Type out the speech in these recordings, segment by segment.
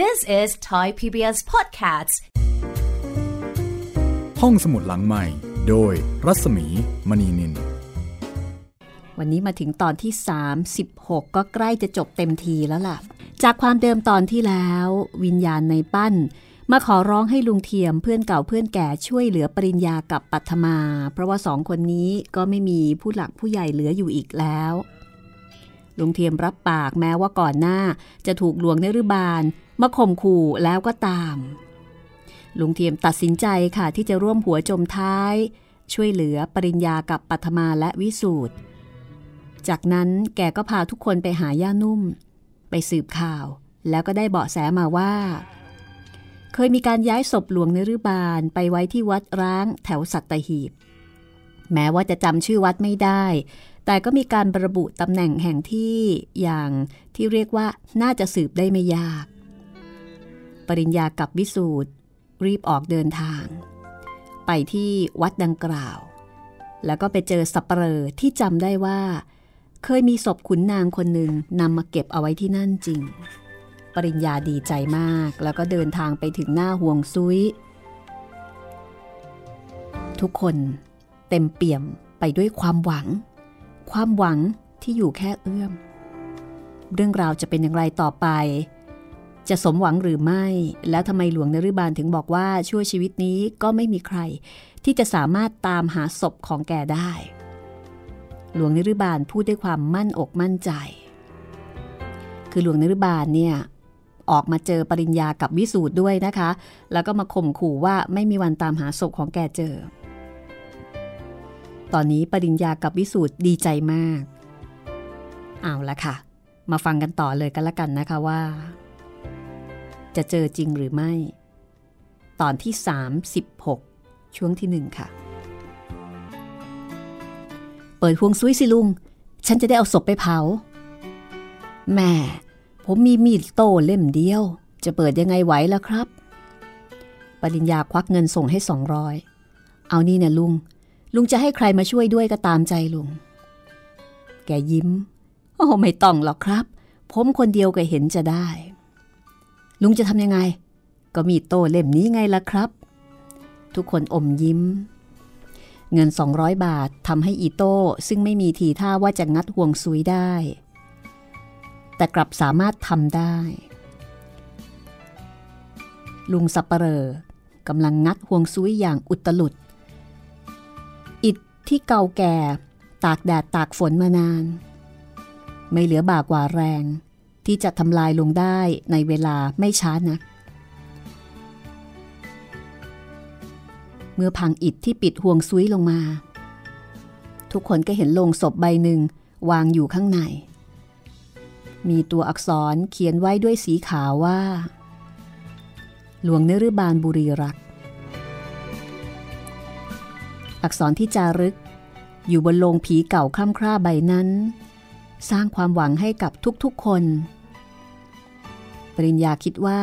This is Thai PBS Podcasts ห้องสมุดหลังใหม่ โดยรัศมีมณีนิน วันนี้มาถึงตอนที่ 36 ก็ใกล้จะจบเต็มทีแล้วล่ะ จากความเดิมตอนที่แล้ว วิญญาณในปั้น มาขอร้องให้ลุงเทียมเพื่อนเก่าเพื่อนแก่ช่วยเหลือปริญญากับปัทมา เพราะว่าสองคนนี้ก็ไม่มีผู้หลักผู้ใหญ่เหลืออยู่อีกแล้วลุงเทียมรับปากแม้ว่าก่อนหน้าจะถูกหลวงนรุบาล มาข่มขู่แล้วก็ตาม ลุงเทียมตัดสินใจค่ะที่จะร่วมหัวจมท้าย ช่วยเหลือปริญญากับปัทมาและวิสูตรจากนั้นแกก็พาทุกคนไปหาย่านุ่ม ไปสืบข่าว แล้วก็ได้เบาะแสมาว่า เคยมีการย้ายศพหลวงนรุบาลไปไว้ที่วัดร้างแถวสัตหีบ แม้ว่าจะจำชื่อวัดไม่ได้ แต่ก็มีการระบุตำแหน่งแห่งที่อย่างที่เรียกว่าน่าจะสืบได้ไม่ยาก ปริญญากับวิสูตรรีบออกเดินทาง ไปที่วัดดังกล่าว แล้วก็ไปเจอสับเปลอที่จำได้ว่า เคยมีศพขุนนางคนหนึ่งนำมาเก็บเอาไว้ที่นั่นจริง ปริญญาดีใจมาก แล้วก็เดินทางไปถึงหน้าห่วงซุยทุกคนเต็มเปี่ยมไปด้วยความหวัง ความหวังที่อยู่แค่เอื้อม เรื่องราวจะเป็นอย่างไรต่อไป จะสมหวังหรือไม่ แล้วทำไมหลวงนรุบาลถึงบอกว่าชั่วชีวิตนี้ก็ไม่มีใคร ที่จะสามารถตามหาศพของแกได้ หลวงนรุบาลพูดด้วยความมั่นอกมั่นใจ คือหลวงนรุบาลเนี่ยออกมาเจอปริญญากับวิสูตรด้วยนะคะ แล้วก็มาข่มขู่ว่าไม่มีวันตามหาศพของแกเจอ ตอนนี้ปริญญากับวิสูตรดีใจมาก เอาละค่ะ มาฟังกันต่อเลยกันละกันนะคะว่า จะเจอจริงหรือไม่ ตอนที่ 36 ช่วงที่หนึ่งค่ะ เปิดห่วงซุยสิลุง ฉันจะได้เอาศพไปเผา แม่ ผมมีมีดโต้เล่มเดียว จะเปิดยังไงไหวล่ะครับ ปริญญาควักเงินส่งให้สองร้อยเอานี่นะลุง ลุงจะให้ใครมาช่วยด้วยก็ตามใจลุง แกยิ้ม โอ้ไม่ต้องหรอกครับ ผมคนเดียวก็เห็นจะได้ ลุงจะทำยังไง ก็มีโต้เล่มนี้ไงล่ะครับ ทุกคนอมยิ้ม เงิน 200 บาททำให้อีโต้ซึ่งไม่มีทีท่าว่าจะงัดห่วงซุยได้ แต่กลับสามารถทำได้ ลุงสับปเหร่อกำลังงัดห่วงซุยอย่างอุตลุด อิฐที่เก่าแก่ ตากแดดตากฝนมานาน ไม่เหลือบากว่าแรง ที่จะทำลายลงได้ในเวลาไม่ช้านัก เมื่อพังอิฐที่ปิดห่วงซุยลงมา ทุกคนก็เห็นโลงศพใบหนึ่งวางอยู่ข้างใน มีตัวอักษรเขียนไว้ด้วยสีขาวว่า หลวงเนรุบาลบุรีรัก อักษรที่จารึก อยู่บนโลงผีเก่าคล่ำคร่าใบนั้น สร้างความหวังให้กับทุกๆคน ปริญญาคิดว่า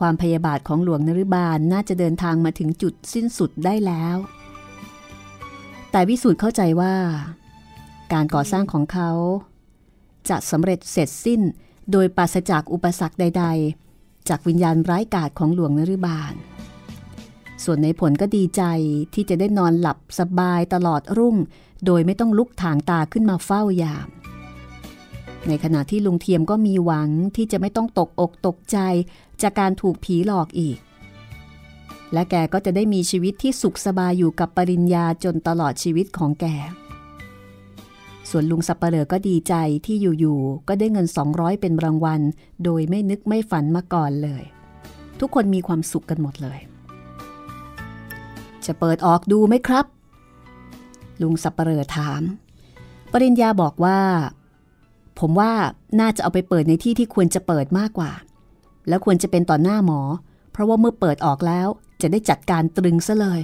ความพยาบาทของหลวงนรุบาลน่าจะเดินทางมาถึงจุดสิ้นสุดได้แล้ว แต่วิสูตรเข้าใจว่า การก่อสร้างของเขา จะสำเร็จเสร็จสิ้นโดยปราศจากอุปสรรคใด ๆ จากวิญญาณร้ายกาจของหลวงนรุบาล ส่วนในผลก็ดีใจที่จะได้นอนหลับสบายตลอดรุ่ง โดยไม่ต้องลุกถางตาขึ้นมาเฝ้ายาม ในขณะที่ลุงเทียมก็มีหวังที่จะไม่ต้องตกอกตกใจจากการถูกผีหลอกอีก และแกก็จะได้มีชีวิตที่สุขสบายอยู่กับปริญญาจนตลอดชีวิตของแก ส่วนลุงสับเปลอก็ดีใจที่อยู่ๆก็ได้เงิน 200 เป็นรางวัล โดยไม่นึกไม่ฝันมาก่อนเลย ทุกคนมีความสุขกันหมดเลย จะเปิดออกดูไหมครับ ลุงสับเปลอถาม ปริญญาบอกว่า ผมว่าน่าจะเอาไปเปิดในที่ที่ควรจะเปิดมากกว่า แล้วควรจะเป็นต่อหน้าหมอ เพราะว่าเมื่อเปิดออกแล้วจะได้จัดการตรึงซะเลย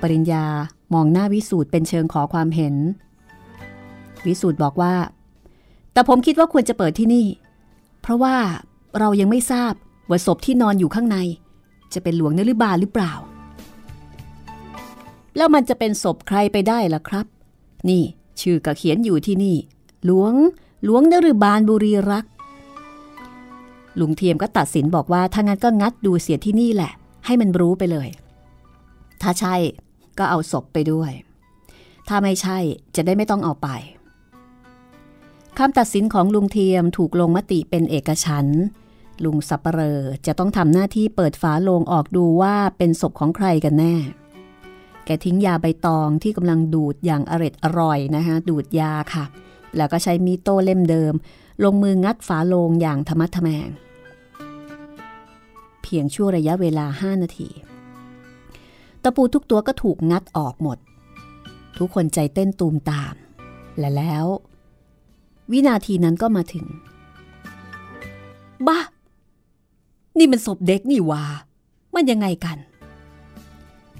ปริญญามองหน้าวิสูตรเป็นเชิงขอความเห็น วิสูตรบอกว่า แต่ผมคิดว่าควรจะเปิดที่นี่ เพราะว่าเรายังไม่ทราบว่าศพที่นอนอยู่ข้างใน จะเป็นหลวงนฤบาลหรือเปล่า แล้วมันจะเป็นศพใครไปได้ล่ะครับ นี่ ชื่อก็เขียนอยู่ที่นี่ หลวง หลวงนฤบาลบุรีรัก ลุงเทียมก็ตัดสินบอกว่าถ้างั้นก็งัดดูเสียที่นี่แหละ ให้มันรู้ไปเลย ถ้าใช่ก็เอาศพไปด้วย ถ้าไม่ใช่จะได้ไม่ต้องเอาไปคำตัดสินของลุงเทียมถูกลงมติเป็นเอกฉันลุงสับปเรอจะต้องทำหน้าที่เปิดฝาโลงออกดูว่าเป็นศพของใครกันแน่ แกทิ้งยาใบตองที่กำลังดูดอย่างอร็ดอร่อยนะคะดูดยาค่ะ แล้วก็ใช้มีโต้เล่มเดิม ลงมืองัดฝาโลงอย่างธรรมัดทแมง เพียงชั่วระยะเวลาห้านาที ตะปูทุกตัวก็ถูกงัดออกหมด ทุกคนใจเต้นตูมตาม และแล้ว วินาทีนั้นก็มาถึง บ้า นี่มันศพเด็กนี่วามันยังไงกัน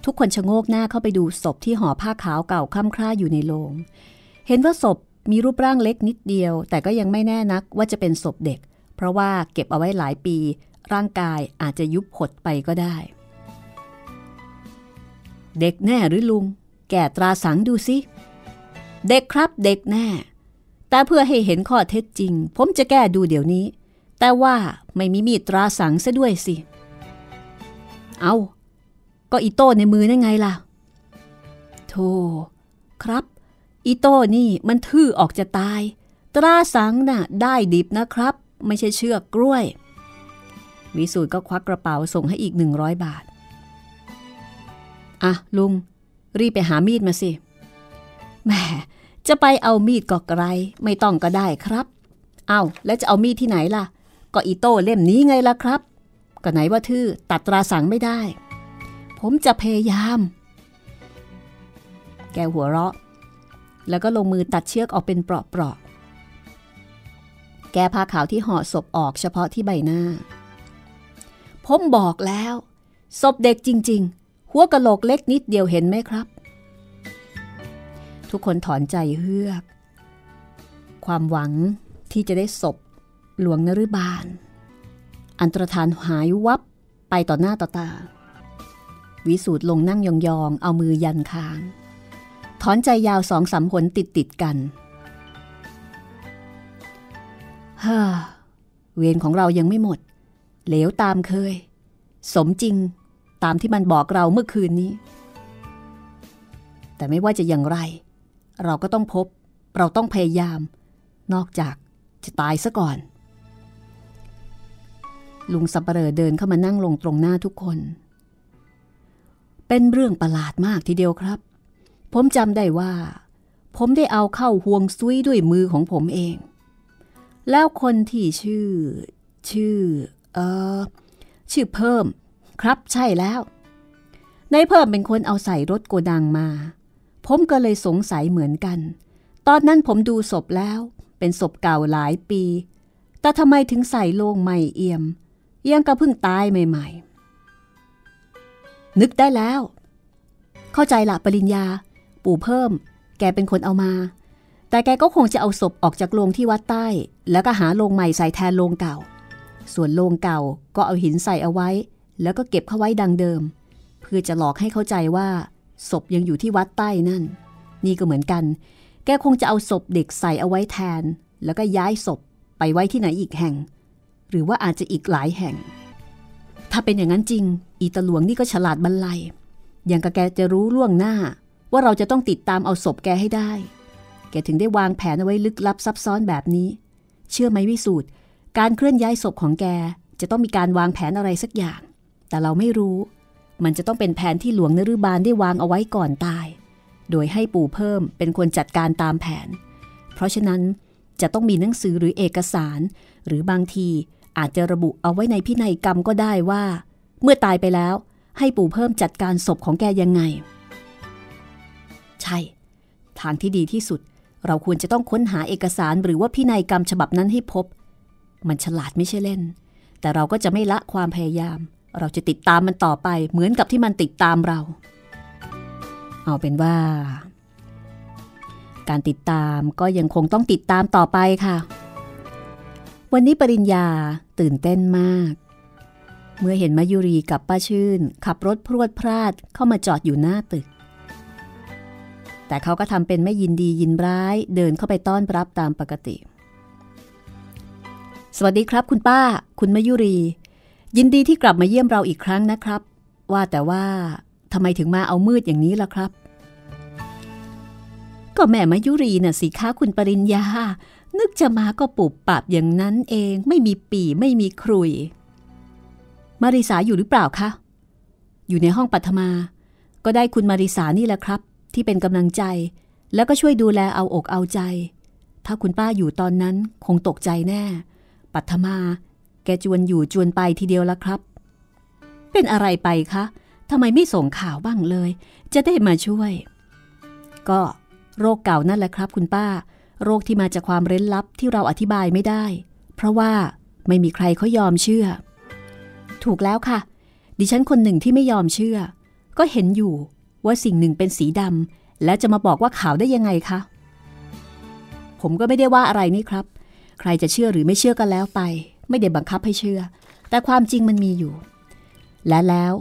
ทุกคนชะโงกหน้าเข้าไปดูศพที่ห่อผ้าขาวเก่าคล่ำคร่าอยู่ในโลง เห็นว่าศพมีรูปร่างเล็กนิดเดียว แต่ก็ยังไม่แน่นักว่าจะเป็นศพเด็ก เพราะว่าเก็บเอาไว้หลายปี ร่างกายอาจจะยุบหดไปก็ได้ เด็กแน่หรือลุง แก่ตราสังดูสิเด็กครับเด็กแน่ แต่เพื่อให้เห็นข้อเท็จจริง ผมจะแก้ดูเดี๋ยวนี้ แต่ว่าไม่มีมีดตราสังซะด้วยสิ เอา ก็อีโต้ในมือนั่นไงล่ะโธ่ครับ อีโต้นี่มันทื่อออกจะตาย ตราสังน่ะได้ดิบนะครับ ไม่ใช่เชือกกล้วย วิสูตรก็ควักกระเป๋าส่งให้อีกหนึ่งร้อยบาท อะ ลุง รีบไปหามีดมาสิแหมจะไปเอามีดก็ไกลไม่ต้องก็ได้ครับเอาแล้วจะเอามีดที่ไหนล่ะ ก็อีโต้เล่มนี้ไงล่ะครับ ก็ไหนว่าทื่อตัดตราสังไม่ได้ ผมจะพยายาม แกหัวเราะ แล้วก็ลงมือตัดเชือกออกเป็นเปราะๆ แกพาขาวที่ห่อศพออกเฉพาะที่ใบหน้า ผมบอกแล้ว ศพเด็กจริง ๆ หัวกะโหลกเล็กนิดเดียวเห็นไหมครับ ทุกคนถอนใจเฮือก ความหวังที่จะได้ศพหลวงนรุบาล อันตรธานหายวับไปต่อหน้าต่อตา วิสูตรลงนั่งยองๆ เอามือยันคาง ถอนใจยาวสองสามหนติดติดกันฮ่าเวรของเรายังไม่หมด เหลวตามเคย สมจริงตามที่มันบอกเราเมื่อคืนนี้ แต่ไม่ว่าจะอย่างไร เราก็ต้องพบ เราต้องพยายาม นอกจากจะตายซะก่อน ลุงสับเปลอเดินเข้ามานั่งลงตรงหน้าทุกคน เป็นเรื่องประหลาดมากทีเดียวครับ ผมจำได้ว่า ผมได้เอาเข้าห่วงซุยด้วยมือของผมเอง แล้วคนที่ชื่อ ชื่อ เออชื่อเพิ่ม ครับใช่แล้วในเพิ่มเป็นคนเอาใส่รถโกดังมา ผมก็เลยสงสัยเหมือนกัน ตอนนั้นผมดูศพแล้ว เป็นศพเก่าหลายปี แต่ทำไมถึงใส่โลงใหม่เอี่ยม ยังกระพึ่งตายใหม่ ๆ นึกได้แล้ว เข้าใจละปริญญา ปู่เพิ่ม แกเป็นคนเอามา แต่แกก็คงจะเอาศพออกจากโรงที่วัดใต้ แล้วก็หาโรงใหม่ใส่แทนโรงเก่า ส่วนโรงเก่าก็เอาหินใส่เอาไว้ แล้วก็เก็บเข้าไว้ดังเดิม เพื่อจะหลอกให้เข้าใจว่าศพยังอยู่ที่วัดใต้นั่น นี่ก็เหมือนกัน แกคงจะเอาศพเด็กใส่เอาไว้แทน แล้วก็ย้ายศพไปไว้ที่ไหนอีกแห่ง หรือว่าอาจจะอีกหลายแห่ง ถ้าเป็นอย่างนั้นจริง อีตาหลวงนี่ก็ฉลาดบรรลัย อย่างกับแกจะรู้ล่วงหน้า ว่าเราจะต้องติดตามเอาศพแกให้ได้ แกถึงได้วางแผนเอาไว้ลึกลับซับซ้อนแบบนี้ เชื่อไหมวิสูตรการเคลื่อนย้ายศพของแกจะต้องมีการวางแผนอะไรสักอย่าง แต่เราไม่รู้ มันจะต้องเป็นแผนที่หลวงนรุบาลได้วางเอาไว้ก่อนตาย โดยให้ปู่เพิ่มเป็นคนจัดการตามแผน เพราะฉะนั้นจะต้องมีหนังสือหรือเอกสาร หรือบางที อาจจะระบุเอาไว้ในพินัยกรรมก็ได้ว่า เมื่อตายไปแล้วให้ปู่เพิ่มจัดการศพของแกยังไง ใช่ ทางที่ดีที่สุด เราควรจะต้องค้นหาเอกสารหรือว่าพินัยกรรมฉบับนั้นให้พบ มันฉลาดไม่ใช่เล่น แต่เราก็จะไม่ละความพยายาม เราจะติดตามมันต่อไป เหมือนกับที่มันติดตามเรา เอาเป็นว่า การติดตามก็ยังคงต้องติดตามต่อไปค่ะ วันนี้ปริญญาตื่นเต้นมาก เมื่อเห็นมายุรีกับป้าชื่น ขับรถพรวดพลาดเข้ามาจอดอยู่หน้าตึก แต่เขาก็ทำเป็นไม่ยินดียินร้ายเดินเข้าไปต้อนรับตามปกติ สวัสดีครับคุณป้า คุณมายุรี ยินดีที่กลับมาเยี่ยมเราอีกครั้งนะครับ ว่าแต่ว่าทำไมถึงมาเอามืดอย่างนี้ล่ะครับ ก็แม่มายุรีน่ะสิคะคุณปริญญา นึกจะมาก็ปุบปับอย่างนั้นเองไม่มีปีไม่มีครุย มาริสาอยู่หรือเปล่าคะ อยู่ในห้องปัทมา ก็ได้คุณมาริสานี่แหละครับ ที่เป็นกำลังใจ แล้วก็ช่วยดูแลเอาอกเอาใจ ถ้าคุณป้าอยู่ตอนนั้นคงตกใจแน่ ปัทมา แกจวนอยู่จวนไปทีเดียวละครับ เป็นอะไรไปคะทำไมไม่ส่งข่าวบ้างเลย จะได้มาช่วย ก็โรคเก่านั่นแหละครับ คุณป้า โรคที่มาจากความเร้นลับที่เราอธิบายไม่ได้ เพราะว่าไม่มีใครเขายอมเชื่อ ถูกแล้วค่ะ ดิฉันคนหนึ่งที่ไม่ยอมเชื่อ ก็เห็นอยู่ว่าสิ่งหนึ่งเป็นสีดำและจะมาบอกว่าขาวได้ยังไงคะ ผมก็ไม่ได้ว่าอะไรนี่ครับ ใครจะเชื่อหรือไม่เชื่อกันแล้วไป ไม่ได้บังคับให้เชื่อ แต่ความจริงมันมีอยู่ และแล้ว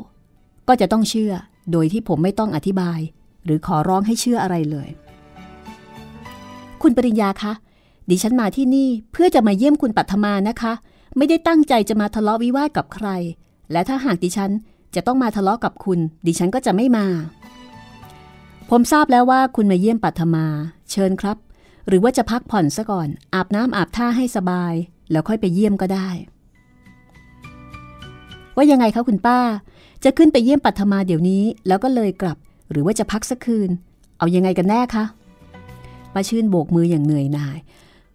ก็จะต้องเชื่อโดยที่ผมไม่ต้องอธิบาย หรือขอร้องให้เชื่ออะไรเลย คุณปริญญาคะ ดิฉันมาที่นี่เพื่อจะมาเยี่ยมคุณปัทมานะคะ ไม่ได้ตั้งใจจะมาทะเลาะวิวาทกับใคร และถ้าหากดิฉันจะต้องมาทะเลาะกับคุณ ดิฉันก็จะไม่มา ผมทราบแล้วว่าคุณมาเยี่ยมปัทมา เชิญครับ หรือว่าจะพักผ่อนซะก่อน อาบน้ำอาบท่าให้สบาย แล้วค่อยไปเยี่ยมก็ได้ ว่ายังไงคะคุณป้า จะขึ้นไปเยี่ยมปัทมาเดี๋ยวนี้ แล้วก็เลยกลับ หรือว่าจะพักสักคืน เอายังไงกันแน่คะ ป้าชื่นโบกมืออย่างเหนื่อยหน่าย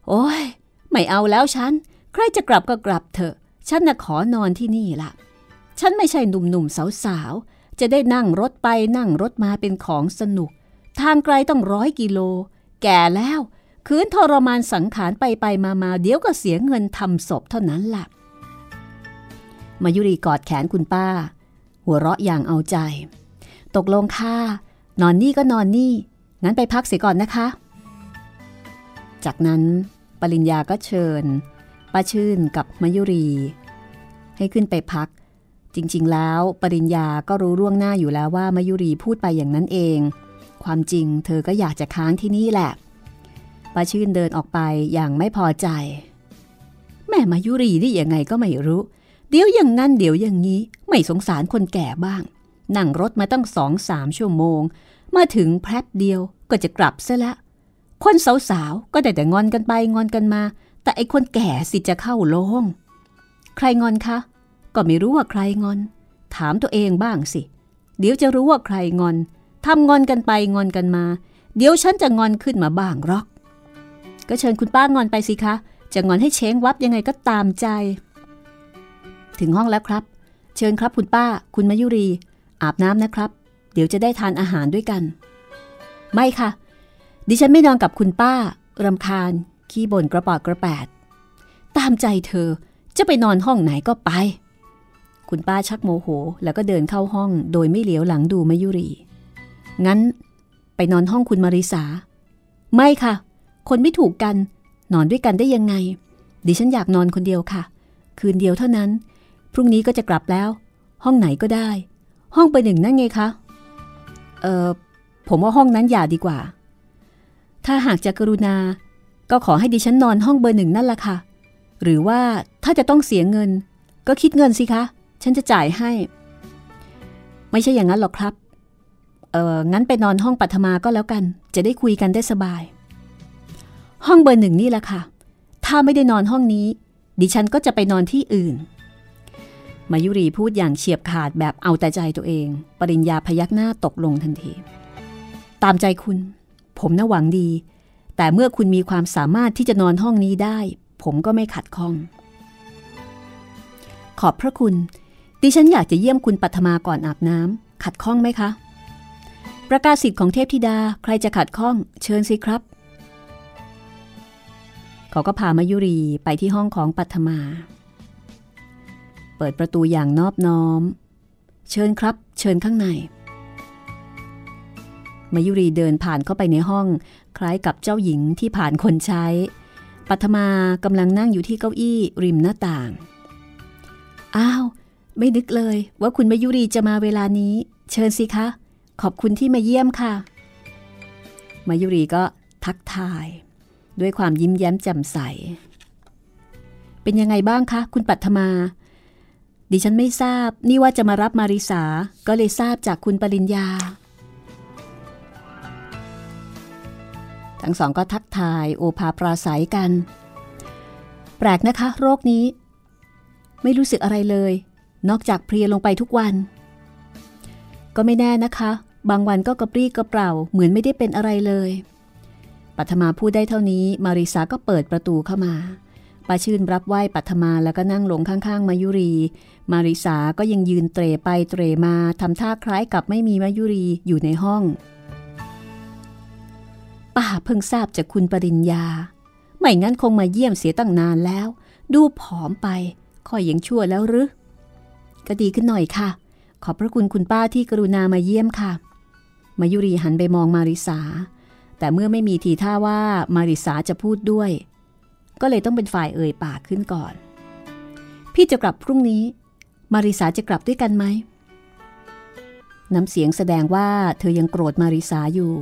โอ้ย ไม่เอาแล้วฉัน ใครจะกลับก็กลับเถอะ ฉันน่ะขอนอนที่นี่ละฉันไม่ใช่หนุ่มๆสาวๆ จะได้นั่งรถไปนั่งรถมาเป็นของสนุก ทางไกลต้องร้อยกิโล แก่แล้ว คืนทรมานสังขารไปไปมามาเดี๋ยวก็เสียเงินทำศพเท่านั้นละ่ะมายุรีกอดแขนคุณป้า หัวเราะอย่างเอาใจ ตกลงค่ะ นอนนี่ก็นอนนี่ งั้นไปพักเสียก่อนนะคะ จากนั้นปริญญาก็เชิญป้าชื่นกับมายุรี ให้ขึ้นไปพัก จริงๆ แล้วปริญญาก็รู้ร่วงหน้าอยู่แล้วว่ามายุรีพูดไปอย่างนั้นเอง ความจริงเธอก็อยากจะค้างที่นี่แหละป้าชื่นเดินออกไปอย่างไม่พอใจ แม่มายุรีนี่ยังไงก็ไม่รู้ เดี๋ยวอย่างนั้นเดี๋ยวอย่างนี้ ไม่สงสารคนแก่บ้าง นั่งรถมาตั้งสองสามชั่วโมง มาถึงแป๊บเดียวก็จะกลับซะละ คนสาวๆ ก็ได้แต่งอนกันไปงอนกันมา แต่ไอ้คนแก่สิจะเข้าโลง ใครงอนคะ ก็ไม่รู้ว่าใครงอน ถามตัวเองบ้างสิ เดี๋ยวจะรู้ว่าใครงอนทำงอนกันไปงอนกันมา เดี๋ยวฉันจะงอนขึ้นมาบ้างหรอก ก็เชิญคุณป้างอนไปสิคะ จะงอนให้เช้งวับยังไงก็ตามใจ ถึงห้องแล้วครับ เชิญครับคุณป้า คุณมายุรี อาบน้ำนะครับ เดี๋ยวจะได้ทานอาหารด้วยกัน ไม่ค่ะ ดิฉันไม่นอนกับคุณป้ารำคาญ ขี้บ่นกระปอดกระแปด ตามใจเธอจะไปนอนห้องไหนก็ไป คุณป้าชักโมโห แล้วก็เดินเข้าห้องโดยไม่เหลียวหลังดูมายุรี งั้นไปนอนห้องคุณมาริสา ไม่ค่ะ คนไม่ถูกกัน นอนด้วยกันได้ยังไง ดิฉันอยากนอนคนเดียวค่ะ คืนเดียวเท่านั้น พรุ่งนี้ก็จะกลับแล้ว ห้องไหนก็ได้ ห้องเบอร์หนึ่งนั่นไงคะ เออผมว่าห้องนั้นอย่าดีกว่า ถ้าหากจะกรุณา ก็ขอให้ดิฉันนอนห้องเบอร์หนึ่งนั่นละค่ะ หรือว่าถ้าจะต้องเสียเงิน ก็คิดเงินสิคะ ฉันจะจ่ายให้ ไม่ใช่อย่างนั้นหรอกครับ เอองั้นไปนอนห้องปัทมาก็แล้วกัน จะได้คุยกันได้สบาย ห้องเบอร์หนึ่งนี่แหละค่ะ ถ้าไม่ได้นอนห้องนี้ ดิฉันก็จะไปนอนที่อื่นมายุรีพูดอย่างเฉียบขาดแบบเอาแต่ใจตัวเอง ปริญญาพยักหน้าตกลงทันที ตามใจคุณ ผมน่าหวังดี แต่เมื่อคุณมีความสามารถที่จะนอนห้องนี้ได้ ผมก็ไม่ขัดข้อง ขอบพระคุณ ดิฉันอยากจะเยี่ยมคุณปัทมาก่อนอาบน้ำขัดข้องไหมคะ ประกาศสิทธิ์ของเทพธิดาใครจะขัดข้อง เชิญสิครับ เขาก็พามายุรีไปที่ห้องของปัทมา เปิดประตูอย่างนอบน้อม เชิญครับ เชิญข้างใน มายุรีเดินผ่านเข้าไปในห้อง คล้ายกับเจ้าหญิงที่ผ่านคนใช้ ปัทมากำลังนั่งอยู่ที่เก้าอี้ริมหน้าต่าง อ้าว ไม่นึกเลยว่าคุณมายุรีจะมาเวลานี้ เชิญสิคะ ขอบคุณที่มาเยี่ยมค่ะ มายุรีก็ทักทาย ด้วยความยิ้มแย้มแจ่มใส เป็นยังไงบ้างคะ คุณปัทมาดิฉันไม่ทราบนี่ว่าจะมารับมาริสา ก็เลยทราบจากคุณปริญญา ทั้งสองก็ทักทายโอภาปราศัยกัน แปลกนะคะ โรคนี้ ไม่รู้สึกอะไรเลย นอกจากเพลียลงไปทุกวัน ก็ไม่แน่นะคะ บางวันก็กระปรี้กระเปร่า เหมือนไม่ได้เป็นอะไรเลยปัทมาพูดได้เท่านี้มาริสาก็เปิดประตูเข้ามาป้าชื่นรับไหว้ปัทมาแล้วก็นั่งลงข้างๆ มายุรี มาริสาก็ยังยืนเตรไปเตรมาทำท่าคล้ายกับไม่มีมายุรีอยู่ในห้อง ป้าเพิ่งทราบจากคุณปริญญา ไม่งั้นคงมาเยี่ยมเสียตั้งนานแล้ว ดูผอมไปค่อยยังชั่วแล้วหรือก็ดีขึ้นหน่อยค่ะ ขอบพระคุณคุณป้าที่กรุณามาเยี่ยมค่ะ มายุรีหันไปมองมาริสา แต่เมื่อไม่มีทีท่าว่ามาริสาจะพูดด้วย ก็เลยต้องเป็นฝ่ายเอ่ยปากขึ้นก่อน พี่จะกลับพรุ่งนี้ มาริสาจะกลับด้วยกันไหมน้ำเสียงแสดงว่าเธอยังโกรธมาริสาอยู่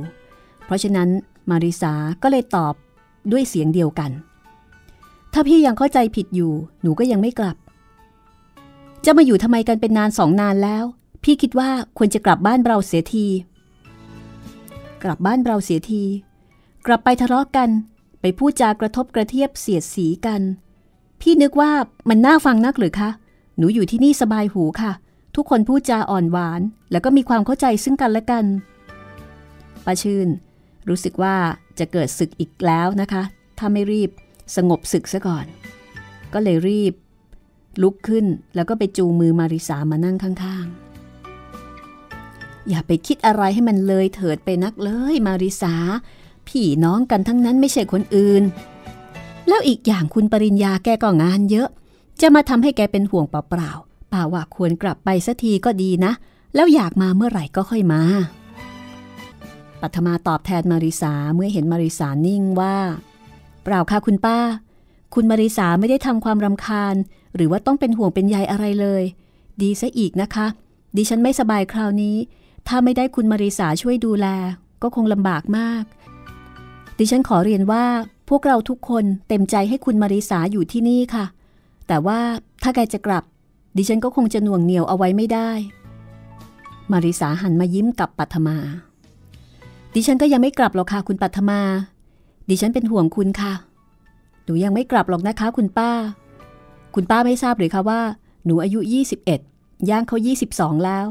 เพราะฉะนั้น มาริสาก็เลยตอบด้วยเสียงเดียวกัน ถ้าพี่ยังเข้าใจผิดอยู่ หนูก็ยังไม่กลับ จะมาอยู่ทำไมกันเป็นนานสองนานแล้ว พี่คิดว่าควรจะกลับบ้านเราเสียที กลับบ้านเราเสียที กลับไปทะเลาะกกัน ไปพูดจากระทบกระเทียบเสียดสีกัน พี่นึกว่ามันน่าฟังนักหรือคะ หนูอยู่ที่นี่สบายหูค่ะ ทุกคนพูดจาอ่อนหวาน แล้วก็มีความเข้าใจซึ่งกันและกันป้าชื่น รู้สึกว่าจะเกิดศึกอีกแล้วนะคะ ถ้าไม่รีบสงบศึกซะก่อน ก็เลยรีบ ลุกขึ้นแล้วก็ไปจูมือมาริสามานั่งข้างๆ อย่าไปคิดอะไรให้มันเลยเถิดไปนักเลยมาริสาพี่น้องกันทั้งนั้นไม่ใช่คนอื่น แล้วอีกอย่างคุณปริญญาแกก็งานเยอะ จะมาทำให้แกเป็นห่วงเปล่าๆป่าว่าควรกลับไปสักทีก็ดีนะ แล้วอยากมาเมื่อไหร่ก็ค่อยมา ปัทมาตอบแทนมาริสาเมื่อเห็นมาริสานิ่งว่า เปล่าค่ะคุณป้า คุณมาริสาไม่ได้ทำความรำคาญ หรือว่าต้องเป็นห่วงเป็นใยอะไรเลย ดีซะอีกนะคะ ดิฉันไม่สบายคราวนี้ ถ้าไม่ได้คุณมาริสาช่วยดูแล ก็คงลำบากมาก ดิฉันขอเรียนว่าพวกเราทุกคนเต็มใจให้คุณมาริสาอยู่ที่นี่ค่ะ แต่ว่าถ้าแกจะกลับ ดิฉันก็คงจะหน่วงเหนียวเอาไว้ไม่ได้ มาริสาหันมายิ้มกับปัทมา ดิฉันก็ยังไม่กลับหรอกค่ะคุณปัทมา ดิฉันเป็นห่วงคุณค่ะ หนูยังไม่กลับหรอกนะคะ คุณป้า คุณป้าไม่ทราบหรือคะว่า หนูอายุ 21 ย่างเขา 22 แล้ว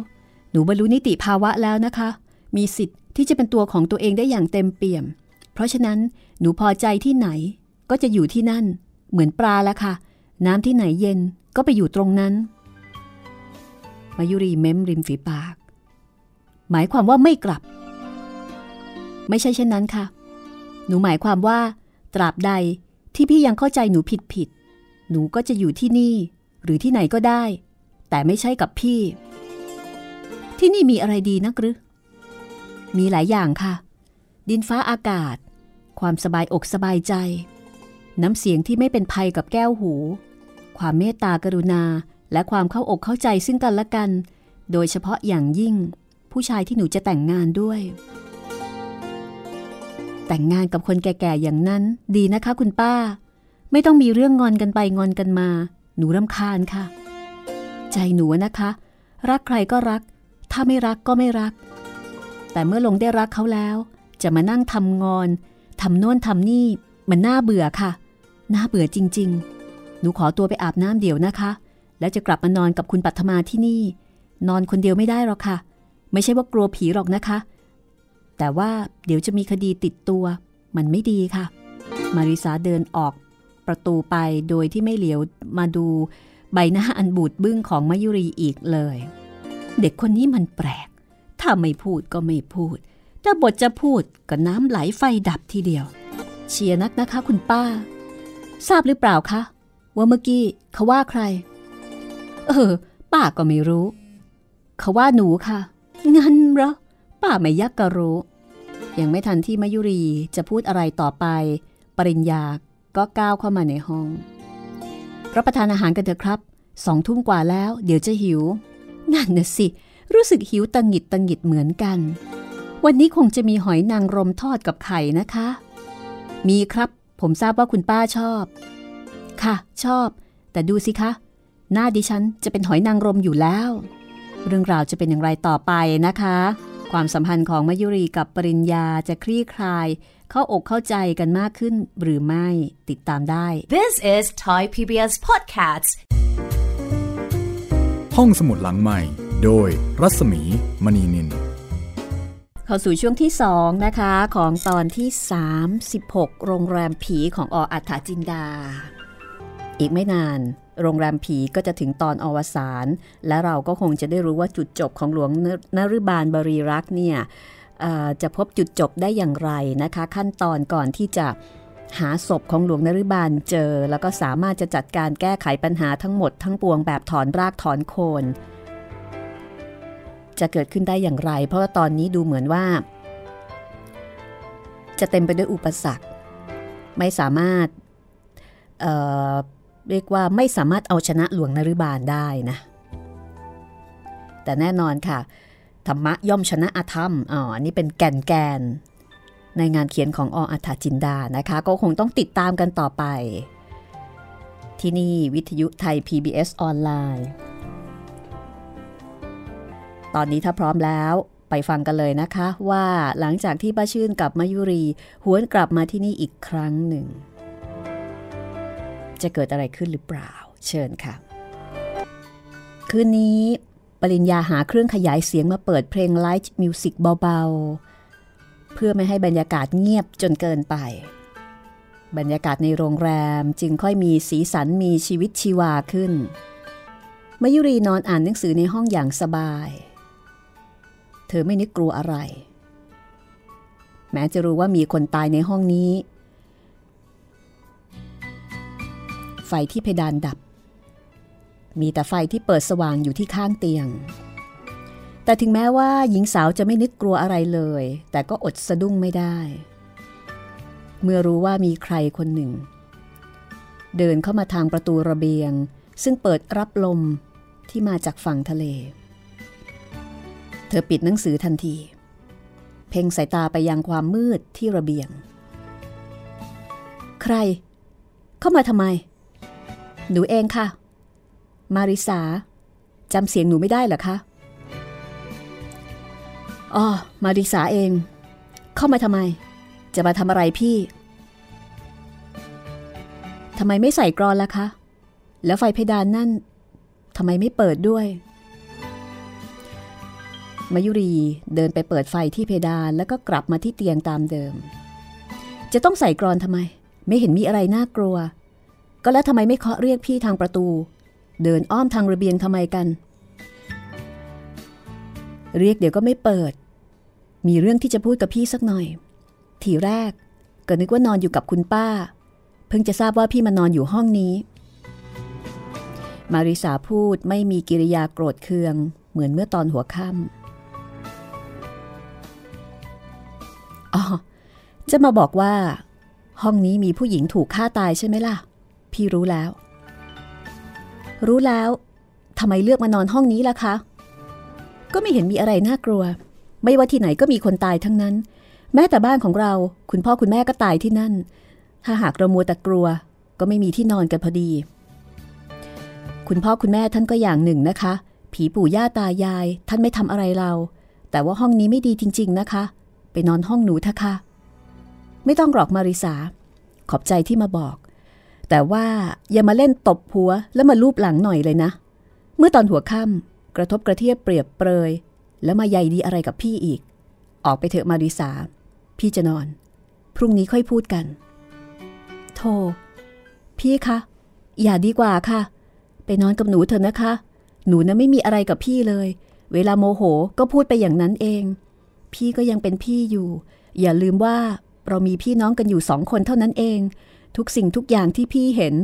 หนูบรรลุนิติภาวะแล้วนะคะ มีสิทธิ์ที่จะเป็นตัวของตัวเองได้อย่างเต็มเปี่ยม เพราะฉะนั้นหนูพอใจที่ไหนก็จะอยู่ที่นั่น เหมือนปลาละค่ะ น้ำที่ไหนเย็นก็ไปอยู่ตรงนั้น มายุรีเม้มริมฝีปาก หมายความว่าไม่กลับ ไม่ใช่เช่นนั้นค่ะ หนูหมายความว่า ตราบใดที่พี่ยังเข้าใจหนูผิดผิด หนูก็จะอยู่ที่นี่ หรือที่ไหนก็ได้ แต่ไม่ใช่กับพี่ ที่นี่มีอะไรดีนักหรือ มีหลายอย่างค่ะ ดินฟ้าอากาศ ความสบายอกสบายใจ น้ำเสียงที่ไม่เป็นภัยกับแก้วหู ความเมตตากรุณาและความเข้าอกเข้าใจซึ่งกันและกัน โดยเฉพาะอย่างยิ่ง ผู้ชายที่หนูจะแต่งงานด้วย แต่งงานกับคนแก่ๆอย่างนั้น ดีนะคะคุณป้า ไม่ต้องมีเรื่องงอนกันไปงอนกันมา หนูรำคาญค่ะ ใจหนูนะคะ รักใครก็รัก ถ้าไม่รักก็ไม่รัก แต่เมื่อลงได้รักเขาแล้ว จะมานั่งทำงอนทำโน่นทำนี่ มันน่าเบื่อค่ะ น่าเบื่อจริง ๆ หนูขอตัวไปอาบน้ำเดี๋ยวนะคะ แล้วจะกลับมานอนกับคุณปัทมาที่นี่ นอนคนเดียวไม่ได้หรอกค่ะ ไม่ใช่ว่ากลัวผีหรอกนะคะ แต่ว่าเดี๋ยวจะมีคดีติดตัว มันไม่ดีค่ะ มาริสาเดินออกประตูไปโดยที่ไม่เหลียวมาดูใบหน้าอันบูดบึ้งของมายุรีอีกเลย เด็กคนนี้มันแปลก ถ้าไม่พูดก็ไม่พูด ถ้าบทจะพูดก็น้ำไหลไฟดับทีเดียว เชียร์นักนะคะคุณป้า ทราบหรือเปล่าคะ ว่าเมื่อกี้เขาว่าใคร เออ ป้าก็ไม่รู้ เขาว่าหนูค่ะ งั้นเหรอ ป้าไม่ยักกะรู้ ยังไม่ทันที่มายุรีจะพูดอะไรต่อไป ปริญญาก็ก้าวเข้ามาในห้อง รับประทานอาหารกันเถอะครับสองทุ่มกว่าแล้ว เดี๋ยวจะหิว นั่นน่ะสิ รู้สึกหิวตังหิดตังหิดเหมือนกัน วันนี้คงจะมีหอยนางรมทอดกับไข่นะคะ มีครับ ผมทราบว่าคุณป้าชอบ ค่ะ ชอบ แต่ดูสิคะ หน้าดิฉันจะเป็นหอยนางรมอยู่แล้ว เรื่องราวจะเป็นอย่างไรต่อไปนะคะ ความสัมพันธ์ของมายุรีกับปริญญาจะคลี่คลาย เข้าอกเข้าใจกันมากขึ้นหรือไม่ติดตามได้ This is Thai PBS Podcasts ห้องสมุดหลังใหม่ โดยรัศมีมณีนินเข้าสู่ช่วงที่ 2 นะคะของตอนที่ 36 โรงแรมผีของออัฏฐจินดา อีกไม่นาน โรงแรมผีก็จะถึงตอนอวสานและเราก็คงจะได้รู้ว่าจุดจบของหลวงนฤบาลบรีรักษ์เนี่ยจะพบจุดจบได้อย่างไรนะคะ ขั้นตอนก่อนที่จะหาศพของหลวงนฤบาลเจอ แล้วก็สามารถจะจัดการแก้ไขปัญหาทั้งหมดทั้งปวงแบบถอนรากถอนโคน จะเกิดขึ้นได้อย่างไร เพราะว่าตอนนี้ดูเหมือนว่า จะเต็มไปด้วยอุปสรรค ไม่สามารถ เรียกว่าไม่สามารถเอาชนะหลวงนฤบาลได้นะ แต่แน่นอนค่ะธรรมะย่อมชนะอธรรมอ๋ออันนี้เป็นแก่นแกน ในงานเขียนของออัฐจินดานะคะ ก็คงต้องติดตามกันต่อไป ที่นี่วิทยุไทย PBS ออนไลน์ ตอนนี้ถ้าพร้อมแล้วไปฟังกันเลยนะคะว่าหลังจากที่ป้าชื่นกับมายุรี หวนกลับมาที่นี่อีกครั้งหนึ่ง จะเกิดอะไรขึ้นหรือเปล่า เชิญค่ะ คืนนี้ปริญญาหาเครื่องขยายเสียงมาเปิดเพลงไลท์มิวสิกเบาๆ เพื่อไม่ให้บรรยากาศเงียบจนเกินไป บรรยากาศในโรงแรมจึงค่อยมีสีสันมีชีวิตชีวาขึ้นมายุรีนอนอ่านหนังสือในห้องอย่างสบาย เธอไม่นึกกลัวอะไร แม้จะรู้ว่ามีคนตายในห้องนี้ ไฟที่เพดานดับ มีแต่ไฟที่เปิดสว่างอยู่ที่ข้างเตียง แต่ถึงแม้ว่าหญิงสาวจะไม่นึกกลัวอะไรเลย แต่ก็อดสะดุ้งไม่ได้ เมื่อรู้ว่ามีใครคนหนึ่ง เดินเข้ามาทางประตูระเบียง ซึ่งเปิดรับลมที่มาจากฝั่งทะเล เธอปิดหนังสือทันที เพ่งสายตาไปยังความมืดที่ระเบียง ใคร เข้ามาทำไม หนูเองค่ะ มาริสาจำเสียงหนูไม่ได้เหรอคะอ๋อมาริสาเอง เข้ามาทำไม จะมาทำอะไรพี่ทำไมไม่ใส่กรอนล่ะคะ แล้วไฟเพดานนั่นทำไมไม่เปิดด้วย มายุรีเดินไปเปิดไฟที่เพดานแล้วก็กลับมาที่เตียงตามเดิม จะต้องใส่กรอนทำไม ไม่เห็นมีอะไรน่ากลัว ก็แล้วทำไมไม่เคาะเรียกพี่ทางประตู เดินอ้อมทางระเบียงทำไมกัน เรียกเดี๋ยวก็ไม่เปิด มีเรื่องที่จะพูดกับพี่สักหน่อย ทีแรกก็นึกว่านอนอยู่กับคุณป้า เพิ่งจะทราบว่าพี่มานอนอยู่ห้องนี้ มาริสาพูดไม่มีกิริยาโกรธเคือง เหมือนเมื่อตอนหัวค่ำอ๋อจะมาบอกว่า ห้องนี้มีผู้หญิงถูกฆ่าตายใช่ไหมล่ะ พี่รู้แล้ว รู้แล้วทำไมเลือกมานอนห้องนี้ล่ะคะ ก็ไม่เห็นมีอะไรน่ากลัว ไม่ว่าที่ไหนก็มีคนตายทั้งนั้น แม้แต่บ้านของเรา คุณพ่อคุณแม่ก็ตายที่นั่น ถ้าหากเรามัวแต่กลัว ก็ไม่มีที่นอนกันพอดี คุณพ่อคุณแม่ท่านก็อย่างหนึ่งนะคะ ผีปู่ย่าตายาย ท่านไม่ทำอะไรเรา แต่ว่าห้องนี้ไม่ดีจริง ๆนะคะ ไปนอนห้องหนูเถอะค่ะ ไม่ต้องหรอกมาริสา ขอบใจที่มาบอก แต่ว่าอย่ามาเล่นตบหัวแล้วมาลูบหลังหน่อยเลยนะ เมื่อตอนหัวค่ำกระทบกระเทียบเปรียบเปรย แล้วมาใยดีอะไรกับพี่อีก ออกไปเถอะมาริสา พี่จะนอน พรุ่งนี้ค่อยพูดกัน โทพี่คะ อย่าดีกว่าค่ะ ไปนอนกับหนูเถอะนะคะ หนูนะไม่มีอะไรกับพี่เลย เวลาโมโหก็พูดไปอย่างนั้นเอง พี่ก็ยังเป็นพี่อยู่ อย่าลืมว่าเรามีพี่น้องกันอยู่สองคนเท่านั้นเอง ทุกสิ่งทุกอย่างที่พี่เห็น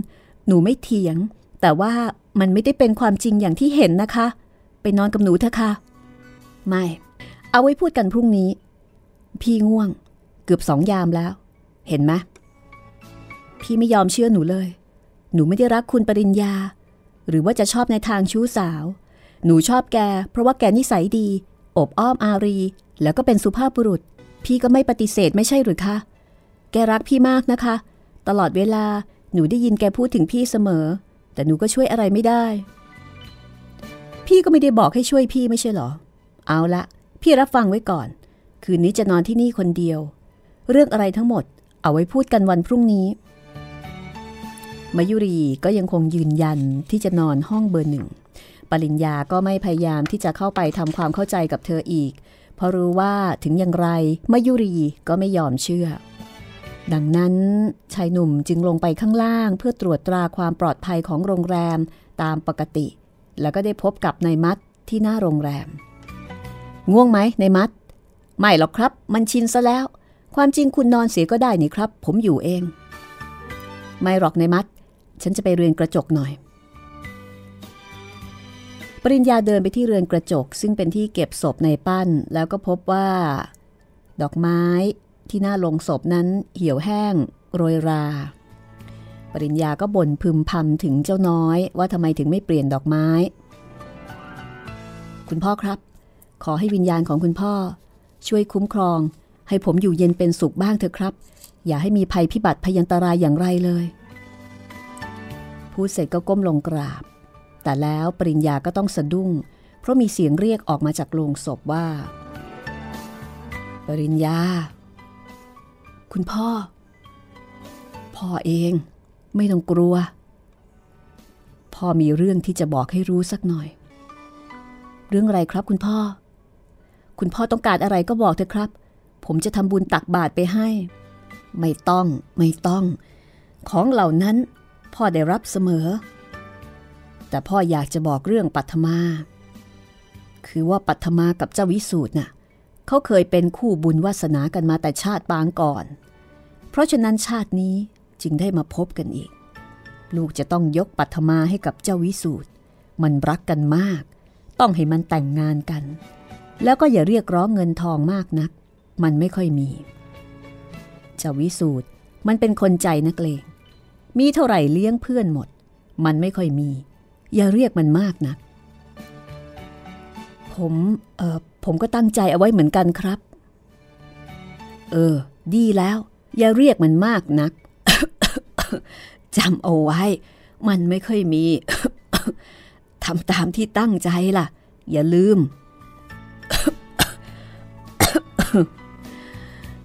หนูไม่เถียง แต่ว่ามันไม่ได้เป็นความจริงอย่างที่เห็นนะคะ ไปนอนกับหนูเถอะค่ะ ไม่ เอาไว้พูดกันพรุ่งนี้ พี่ง่วง เกือบสองยามแล้ว เห็นไหมพี่ไม่ยอมเชื่อหนูเลย หนูไม่ได้รักคุณปริญญา หรือว่าจะชอบในทางชู้สาว หนูชอบแก เพราะว่าแกนิสัยดี อบอ้อมอารี แล้วก็เป็นสุภาพบุรุษ พี่ก็ไม่ปฏิเสธไม่ใช่หรือคะ แกรักพี่มากนะคะ ตลอดเวลาหนูได้ยินแกพูดถึงพี่เสมอ แต่หนูก็ช่วยอะไรไม่ได้ พี่ก็ไม่ได้บอกให้ช่วยพี่ไม่ใช่หรอ เอาละ พี่รับฟังไว้ก่อน คืนนี้จะนอนที่นี่คนเดียว เรื่องอะไรทั้งหมด เอาไว้พูดกันวันพรุ่งนี้ มายุรีก็ยังคงยืนยันที่จะนอนห้องเบอร์หนึ่ง ปริญญาก็ไม่พยายามที่จะเข้าไปทำความเข้าใจกับเธออีก เพราะรู้ว่าถึงอย่างไรมายุรีก็ไม่ยอมเชื่อ ดังนั้นชายหนุ่มจึงลงไปข้างล่างเพื่อตรวจตราความปลอดภัยของโรงแรมตามปกติ แล้วก็ได้พบกับนายมัดที่หน้าโรงแรม ง่วงไหมนายมัด ไม่หรอกครับ มันชินซะแล้ว ความจริงคุณนอนเสียก็ได้นี่ครับ ผมอยู่เอง ไม่หรอกนายมัด ฉันจะไปเรือนกระจกหน่อย ปริญญาเดินไปที่เรือนกระจก ซึ่งเป็นที่เก็บศพในปั้น แล้วก็พบว่า ดอกไม้ ที่หน้าลงศพนั้นเหี่ยวแห้ง โรยรา ปริญญาก็บ่นพึมพำถึงเจ้าน้อยว่าทำไมถึงไม่เปลี่ยนดอกไม้ คุณพ่อครับ ขอให้วิญญาณของคุณพ่อ ช่วยคุ้มครอง ให้ผมอยู่เย็นเป็นสุขบ้างเถอะครับ อย่าให้มีภัยพิบัติพยันตรายอย่างไรเลยพูดเสร็จก็ก้มลงกราบ แต่แล้วปริญญาก็ต้องสะดุ้ง เพราะมีเสียงเรียกออกมาจากโลงศพว่า ปริญญา คุณพ่อ พ่อเองไม่ต้องกลัว พ่อมีเรื่องที่จะบอกให้รู้สักหน่อย เรื่องอะไรครับคุณพ่อ คุณพ่อต้องการอะไรก็บอกเถอะครับ ผมจะทำบุญตักบาตรไปให้ ไม่ต้องไม่ต้อง ของเหล่านั้นพ่อได้รับเสมอ แต่พ่ออยากจะบอกเรื่องปัทมา คือว่าปัทมากับเจ้าวิสูตรน่ะเขาเคยเป็นคู่บุญวาสนากันมาแต่ชาติปางก่อน เพราะฉะนั้นชาตินี้จึงได้มาพบกันอีก ลูกจะต้องยกปัทมาให้กับเจ้าวิสูตรมันรักกันมาก ต้องให้มันแต่งงานกัน แล้วก็อย่าเรียกร้องเงินทองมากนัก มันไม่ค่อยมี เจ้าวิสูตรมันเป็นคนใจนักเลงมีเท่าไหร่เลี้ยงเพื่อนหมด มันไม่ค่อยมี อย่าเรียกมันมากนัก ผมเออผมก็ตั้งใจเอาไว้เหมือนกันครับ เออ ดีแล้ว อย่าเรียกมันมากนักจำเอาไว้ มันไม่ค่อยมีทำตามที่ตั้งใจล่ะ อย่าลืม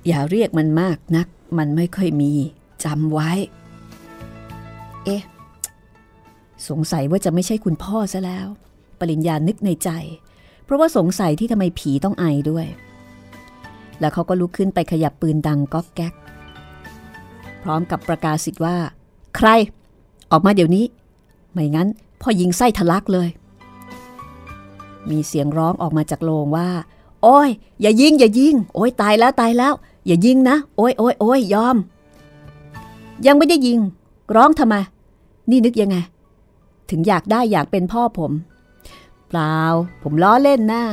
อย่าเรียกมันมากนัก มันไม่ค่อยมีจำไว้ เอ๊ะ สงสัยว่าจะไม่ใช่คุณพ่อซะแล้ว ปริญญานึกในใจ เพราะว่าสงสัยที่ทำไมผีต้องไอด้วย แล้วเขาก็ลุกขึ้นไปขยับปืนดังก๊อกแก๊ก พร้อมกับประกาศสิทธิ์ว่า ใคร ออกมาเดี๋ยวนี้ ไม่งั้นพ่อยิงไส้ทะลักเลย มีเสียงร้องออกมาจากโรงว่า โอ้ย อย่ายิง อย่ายิง โอ้ยตายแล้วตายแล้ว อย่ายิงนะ โอ้ยโอ้ยโอ้ยยอม ยังไม่ได้ยิง ร้องทำไม นี่นึกยังไง ถึงอยากได้อยากเป็นพ่อผม เปล่า ผมล้อเล่นหน้า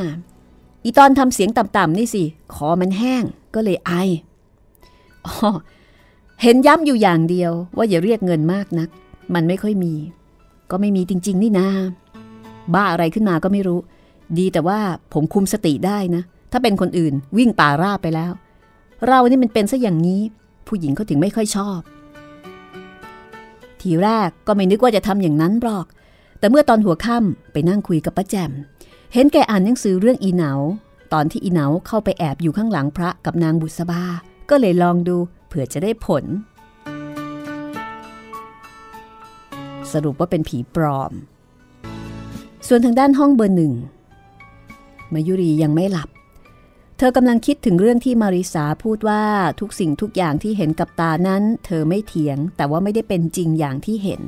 อีตอนทำเสียงต่ำๆนี่สิ คอมันแห้งก็เลยไออ๋อ เห็นย้ำอยู่อย่างเดียวว่าอย่าเรียกเงินมากนัก มันไม่ค่อยมี ก็ไม่มีจริง ๆ นี่นาบ้าอะไรขึ้นมาก็ไม่รู้ ดีแต่ว่าผมคุมสติได้นะ ถ้าเป็นคนอื่นวิ่งป่าราบไปแล้ว เรานี่มันเป็นซะอย่างนี้ ผู้หญิงเขาถึงไม่ค่อยชอบ ทีแรกก็ไม่นึกว่าจะทำอย่างนั้นหรอก แต่เมื่อตอนหัวค่ำไปนั่งคุยกับป้าแจม เห็นแกอ่านหนังสือเรื่องอีเหนา ตอนที่อีเหนาเข้าไปแอบอยู่ข้างหลังพระกับนางบุษบา ก็เลยลองดู เผื่อจะได้ผล สรุปว่าเป็นผีปลอม ส่วนทางด้านห้องเบอร์หนึ่งมายุรียังไม่หลับ เธอกำลังคิดถึงเรื่องที่มาริสาพูดว่าทุกสิ่งทุกอย่างที่เห็นกับตานั้น เธอไม่เถียง แต่ว่าไม่ได้เป็นจริงอย่างที่เห็น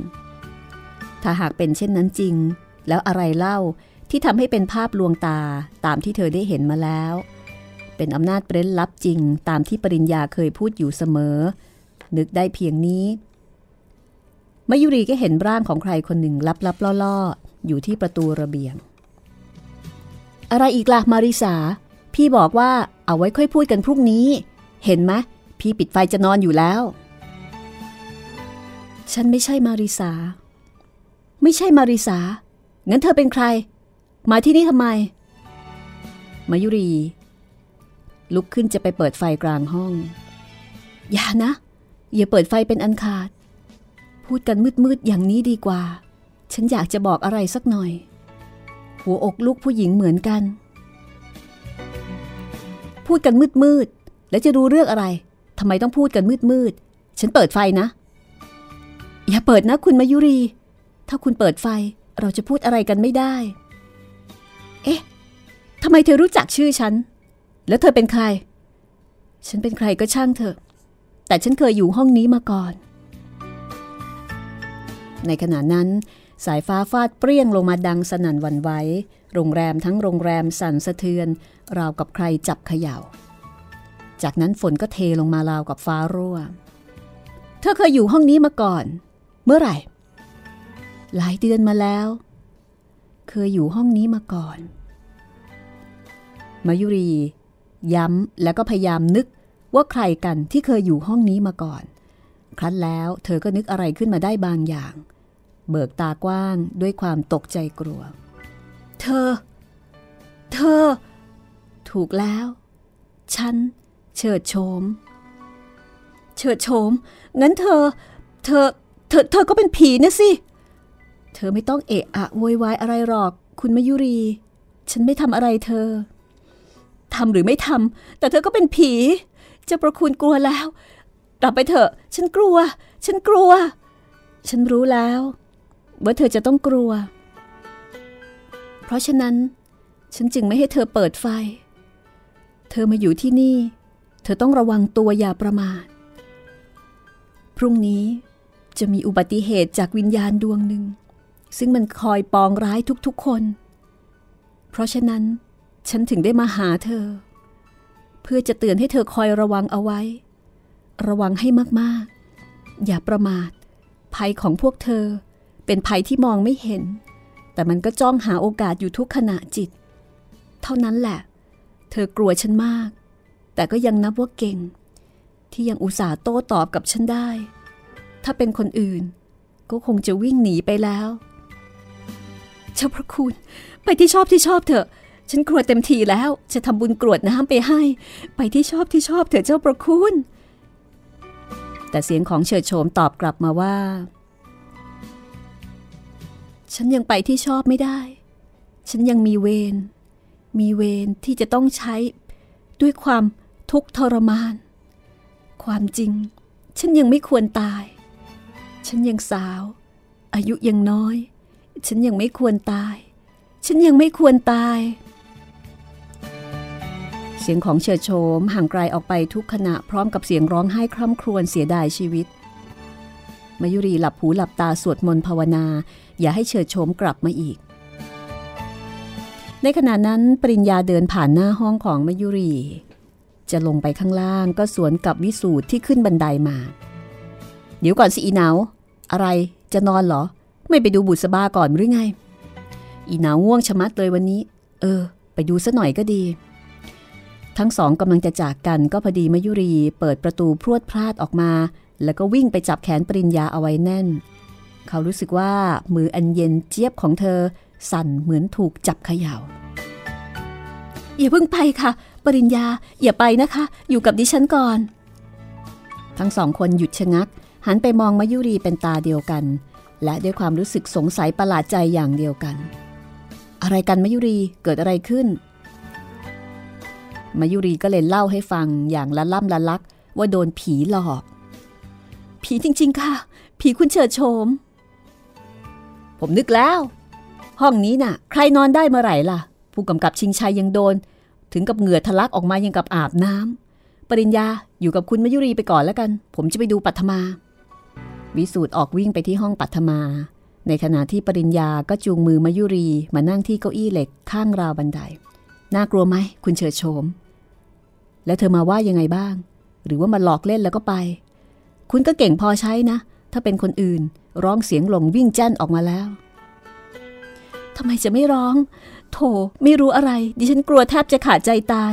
ถ้าหากเป็นเช่นนั้นจริง แล้วอะไรเล่าที่ทำให้เป็นภาพลวงตาตามที่เธอได้เห็นมาแล้ว เป็นอำนาจเร้นลับจริงตามที่ปริญญาเคยพูดอยู่เสมอ นึกได้เพียงนี้ มายุรีก็เห็นร่างของใครคนหนึ่งลับๆล่อๆ อยู่ที่ประตูระเบียง อะไรอีกล่ะมาริสา พี่บอกว่าเอาไว้ค่อยพูดกันพรุ่งนี้ เห็นไหมพี่ปิดไฟจะนอนอยู่แล้ว ฉันไม่ใช่มาริสา ไม่ใช่มาริสา งั้นเธอเป็นใคร มาที่นี่ทำไม มายุรี ลุกขึ้นจะไปเปิดไฟกลางห้อง อย่านะ อย่าเปิดไฟเป็นอันขาด พูดกันมืดๆอย่างนี้ดีกว่า ฉันอยากจะบอกอะไรสักหน่อย หัวอกลูกผู้หญิงเหมือนกัน พูดกันมืดๆแล้วจะรู้เรื่องอะไรทำไมต้องพูดกันมืดๆฉันเปิดไฟนะ อย่าเปิดนะคุณมายุรี ถ้าคุณเปิดไฟเราจะพูดอะไรกันไม่ได้ เอ๊ะทำไมเธอรู้จักชื่อฉัน แล้วเธอเป็นใคร ฉันเป็นใครก็ช่างเถอะ แต่ฉันเคยอยู่ห้องนี้มาก่อน ในขณะนั้น สายฟ้าฟาดเปรี้ยงลงมาดังสนั่นวันไหว โรงแรมทั้งโรงแรมสั่นสะเทือน ราวกับใครจับเขย่า จากนั้นฝนก็เทลงมาราวกับฟ้ารั่ว เธอเคยอยู่ห้องนี้มาก่อน เมื่อไหร่ หลายเดือนมาแล้ว เคยอยู่ห้องนี้มาก่อนมายุรี ย้ำแล้วก็พยายามนึกว่าใครกันที่เคยอยู่ห้องนี้มาก่อน ครั้นแล้วเธอก็นึกอะไรขึ้นมาได้บางอย่าง เบิกตากว้างด้วยความตกใจกลัว เธอ เธอ ถูกแล้ว ฉัน เฉิดโฉม เฉิดโฉม งั้นเธอ เธอ เธอ เธอก็เป็นผีนะสิ เธอไม่ต้องเอะอะโวยวายอะไรหรอก คุณมายุรี ฉันไม่ทำอะไรเธอ ทำหรือไม่ทำแต่เธอก็เป็นผีเจะประคุณกลัวแล้วกลับไปเถอะ ฉันกลัว ฉันกลัว ฉันรู้แล้ว ว่าเธอจะต้องกลัว เพราะฉะนั้น ฉันจึงไม่ให้เธอเปิดไฟ เธอมาอยู่ที่นี่ เธอต้องระวังตัวอย่าประมาท พรุ่งนี้จะมีอุบัติเหตุจากวิญญาณดวงหนึ่ง ซึ่งมันคอยปองร้ายทุกๆคน เพราะฉะนั้น ฉันถึงได้มาหาเธอ เพื่อจะเตือนให้เธอคอยระวังเอาไว้ ระวังให้มากๆ อย่าประมาท ภัยของพวกเธอ เป็นภัยที่มองไม่เห็น แต่มันก็จ้องหาโอกาสอยู่ทุกขณะจิต เท่านั้นแหละ เธอกลัวฉันมาก แต่ก็ยังนับว่าเก่ง ที่ยังอุตส่าห์โต้ตอบกับฉันได้ ถ้าเป็นคนอื่น ก็คงจะวิ่งหนีไปแล้วเจ้าพระคุณ ไปที่ชอบที่ชอบเถอะ ฉันกรวเต็มทีแล้ว จะทำบุญกรวดน้ำไปให้ ไปที่ชอบที่ชอบเถอะเจ้าประคุณ แต่เสียงของเฉิดโฉมตอบกลับมาว่า ฉันยังไปที่ชอบไม่ได้ ฉันยังมีเวร มีเวรที่จะต้องใช้ ด้วยความทุกข์ทรมาน ความจริง ฉันยังไม่ควรตาย ฉันยังสาว อายุยังน้อย ฉันยังไม่ควรตาย ฉันยังไม่ควรตาย สียงของเฉิดโฉมห่างไกลออกไปทุกขณะพร้อมกับเสียงร้องไห้คร่ำครวญเสียดายชีวิต มายุรีหลับหูหลับตาสวดมนต์ภาวนา อย่าให้เฉิดโฉมกลับมาอีก ในขณะนั้นปริญญาเดินผ่านหน้าห้องของมายุรี จะลงไปข้างล่างก็สวนกับวิสูตรที่ขึ้นบันไดามา เดี๋ยวก่อนสิอีเหนาอะไรจะนอนเหรอ ไม่ไปดูบุษบาก่อนหรือไง อีเหนาง่วงชะมัดเลยวันนี้ เออ ไปดูซะหน่อยก็ดี ทั้งสองกำลังจะจากกันก็พอดีมายุรีเปิดประตูพรวดพลาดออกมา แล้วก็วิ่งไปจับแขนปริญญาเอาไว้แน่น เขารู้สึกว่ามืออันเย็นเจี๊ยบของเธอ สั่นเหมือนถูกจับเขยา่าอย่าเพิ่งไปค่ะ ปริญญาอย่าไปนะคะ อยู่กับดิฉันก่อน ทั้งสองคนหยุดชะงัก หันไปมองมายุรีเป็นตาเดียวกัน และด้วยความรู้สึกสงสัยประหลาดใจอย่างเดียวกัน อะไรกันมายุรีเกิดอะไรขึ้น มายุรีก็เลยเล่าให้ฟังอย่างละล่ำละลัก ว่าโดนผีหลอก ผีจริง ๆ ค่ะ ผีคุณเฉิดโฉมผมนึกแล้ว ห้องนี้น่ะ ใครนอนได้เมื่อไหร่ล่ะ ผู้กำกับชิงชัยยังโดน ถึงกับเหงื่อทะลักออกมายังกับอาบน้ำปริญญาอยู่กับคุณมายุรีไปก่อนแล้วกัน ผมจะไปดูปัทมา วิสูตรออกวิ่งไปที่ห้องปัทมา ในขณะที่ปริญญาก็จูงมือมายุรีมานั่งที่เก้าอี้เหล็กข้างราวบันได น่ากลัวไหมคุณเฉิดโฉม แล้วเธอมาว่ายังไงบ้าง หรือว่ามาหลอกเล่นแล้วก็ไป คุณก็เก่งพอใช้นะ ถ้าเป็นคนอื่นร้องเสียงหลงวิ่งแจ้นออกมาแล้วทำไมจะไม่ร้อง โถไม่รู้อะไร ดิฉันกลัวแทบจะขาดใจตาย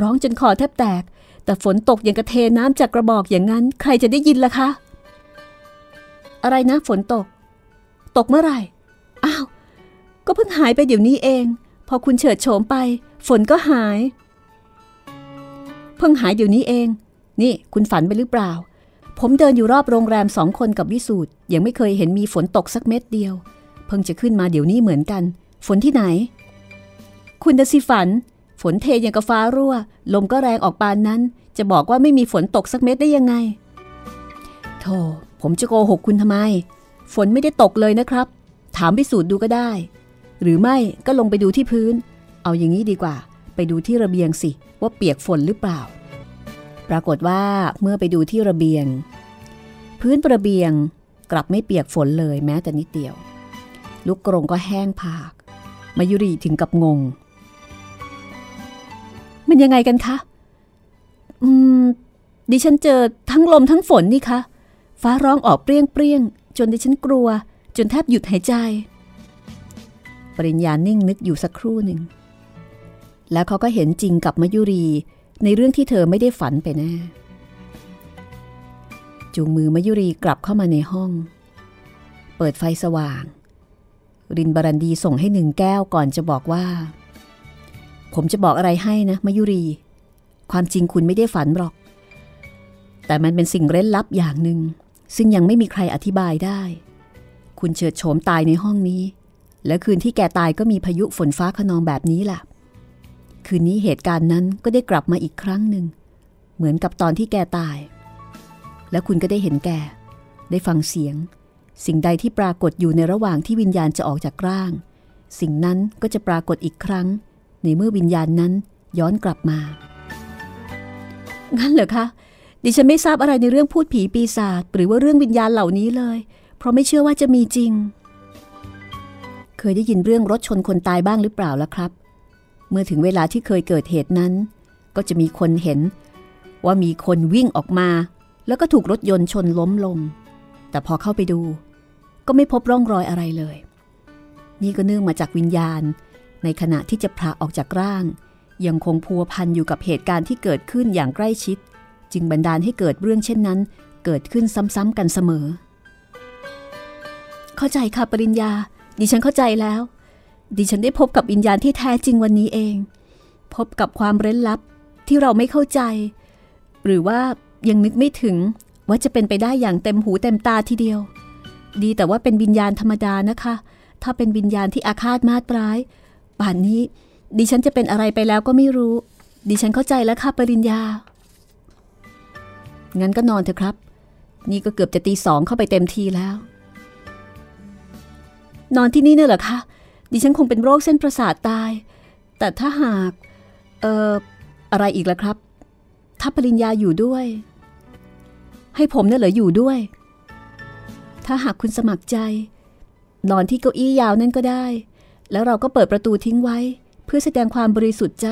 ร้องจนคอแทบแตก แต่ฝนตกอย่างกระเทน้ำจากกระบอกอย่างนั้น ใครจะได้ยินล่ะคะ อะไรนะฝนตก ตกเมื่อไหร่ อ้าว ก็เพิ่งหายไปเดี๋ยวนี้เอง พอคุณเฉิดโฉมไป ฝนก็หาย เพิ่งหายเดี๋ยวนี้เอง นี่คุณฝันไปหรือเปล่า ผมเดินอยู่รอบโรงแรมสองคนกับวิสูตรยังไม่เคยเห็นมีฝนตกสักเม็ดเดียว เพิ่งจะขึ้นมาเดี๋ยวนี้เหมือนกัน ฝนที่ไหน คุณดสิฝัน ฝนเทยังกับฟ้ารั่ว ลมก็แรงออกปานนั้น จะบอกว่าไม่มีฝนตกสักเม็ดได้ยังไงโธ่ผมจะโกหกคุณทำไม ฝนไม่ได้ตกเลยนะครับ ถามพิสูจน์ดูก็ได้ หรือไม่ก็ลงไปดูที่พื้น เอาอย่างนี้ดีกว่า ไปดูที่ระเบียงสิ ว่าเปียกฝนหรือเปล่า ปรากฏว่าเมื่อไปดูที่ระเบียง พื้นระเบียงกลับไม่เปียกฝนเลยแม้แต่นิดเดียว ลูกกรงก็แห้งผาก มายุรีถึงกับงง มันยังไงกันคะ อืม ดิฉันเจอทั้งลมทั้งฝนนี่คะ ฟ้าร้องออกเปรี้ยงเปรี้ยงจนดิฉันกลัว จนแทบหยุดหายใจ ปริญญานิ่งนึกอยู่สักครู่หนึ่ง แล้วเขาก็เห็นจริงกับมยุรีในเรื่องที่เธอไม่ได้ฝันไปแน่ จูงมือมยุรีกลับเข้ามาในห้อง เปิดไฟสว่าง รินบารันดีส่งให้หนึ่งแก้วก่อนจะบอกว่า ผมจะบอกอะไรให้นะมยุรี ความจริงคุณไม่ได้ฝันหรอก แต่มันเป็นสิ่งเร้นลับอย่างหนึ่งซึ่งยังไม่มีใครอธิบายได้ คุณเฉิดโฉมตายในห้องนี้ และคืนที่แกตายก็มีพายุฝนฟ้าขนองแบบนี้แหละ คืนนี้เหตุการณ์นั้นก็ได้กลับมาอีกครั้งหนึ่ง เหมือนกับตอนที่แกตาย และคุณก็ได้เห็นแก ได้ฟังเสียง สิ่งใดที่ปรากฏอยู่ในระหว่างที่วิญญาณจะออกจากร่าง สิ่งนั้นก็จะปรากฏอีกครั้ง ในเมื่อวิญญาณนั้นย้อนกลับมา งั้นเหรอคะ ดิฉันไม่ทราบอะไรในเรื่องพูดผีปีศาจหรือว่าเรื่องวิญญาณเหล่านี้เลย เพราะไม่เชื่อว่าจะมีจริง เคยได้ยินเรื่องรถชนคนตายบ้างหรือเปล่าล่ะครับ เมื่อถึงเวลาที่เคยเกิดเหตุนั้น ก็จะมีคนเห็น ว่ามีคนวิ่งออกมา แล้วก็ถูกรถยนต์ชนล้มลง แต่พอเข้าไปดู ก็ไม่พบร่องรอยอะไรเลย นี่ก็เนื่องมาจากวิญญาณ ในขณะที่จะพระออกจากร่าง ยังคงพัวพันอยู่กับเหตุการณ์ที่เกิดขึ้นอย่างใกล้ชิด จึงบันดาลให้เกิดเรื่องเช่นนั้น เกิดขึ้นซ้ำๆกันเสมอ เข้าใจค่ะปริญญาดิฉันเข้าใจแล้ว ดิฉันได้พบกับวิญญาณที่แท้จริงวันนี้เอง พบกับความเร้นลับที่เราไม่เข้าใจ หรือว่ายังนึกไม่ถึงว่าจะเป็นไปได้อย่างเต็มหูเต็มตาทีเดียว ดีแต่ว่าเป็นวิญญาณธรรมดานะคะ ถ้าเป็นวิญญาณที่อาฆาตมาตร้ายป่านนี้ ดิฉันจะเป็นอะไรไปแล้วก็ไม่รู้ ดิฉันเข้าใจแล้วค่ะปริญญา งั้นก็นอนเถอะครับ นี่ก็เกือบจะตีสองเข้าไปเต็มทีแล้ว นอนที่นี่เนี่ยเหรอคะ ดิฉันคงเป็นโรคเส้นประสาทตาย แต่ถ้าหาก เอ่อ อะไรอีกล่ะครับ ถ้าปริญญาอยู่ด้วย ให้ผมเนี่ยเหรออยู่ด้วย ถ้าหากคุณสมัครใจ นอนที่เก้าอี้ยาวนั่นก็ได้ แล้วเราก็เปิดประตูทิ้งไว้ เพื่อแสดงความบริสุทธิ์ใจ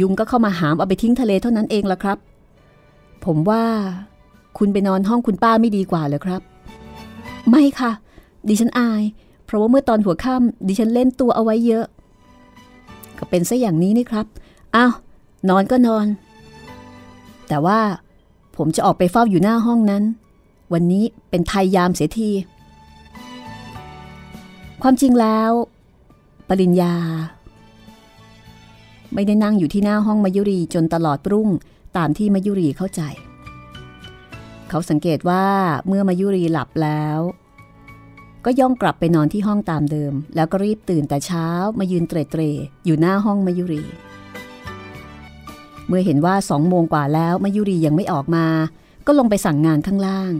ยุงก็เข้ามาหามเอาไปทิ้งทะเลเท่านั้นเองล่ะครับ ผมว่า คุณไปนอนห้องคุณป้าไม่ดีกว่าเหรอครับ ไม่ค่ะ ดิฉันอาย เพราะว่าเมื่อตอนหัวค่ำดิฉันเล่นตัวเอาไว้เยอะ ก็เป็นซะอย่างนี้นี่ครับอ้าวนอนก็นอน แต่ว่าผมจะออกไปเฝ้าอยู่หน้าห้องนั้น วันนี้เป็นไทยยามเสียที ความจริงแล้ว ปริญญา ไม่ได้นั่งอยู่ที่หน้าห้องมายุรีจนตลอดรุ่งตามที่มายุรีเข้าใจ เขาสังเกตว่าเมื่อมายุรีหลับแล้ว ก็ย่องกลับไปนอนที่ห้องตามเดิม แล้วก็รีบตื่นแต่เช้ามายืนเตรเตรอยู่หน้าห้องมายุรี เมื่อเห็นว่าสองโมงกว่าแล้วมายุรียังไม่ออกมา ก็ลงไปสั่งงานข้างล่าง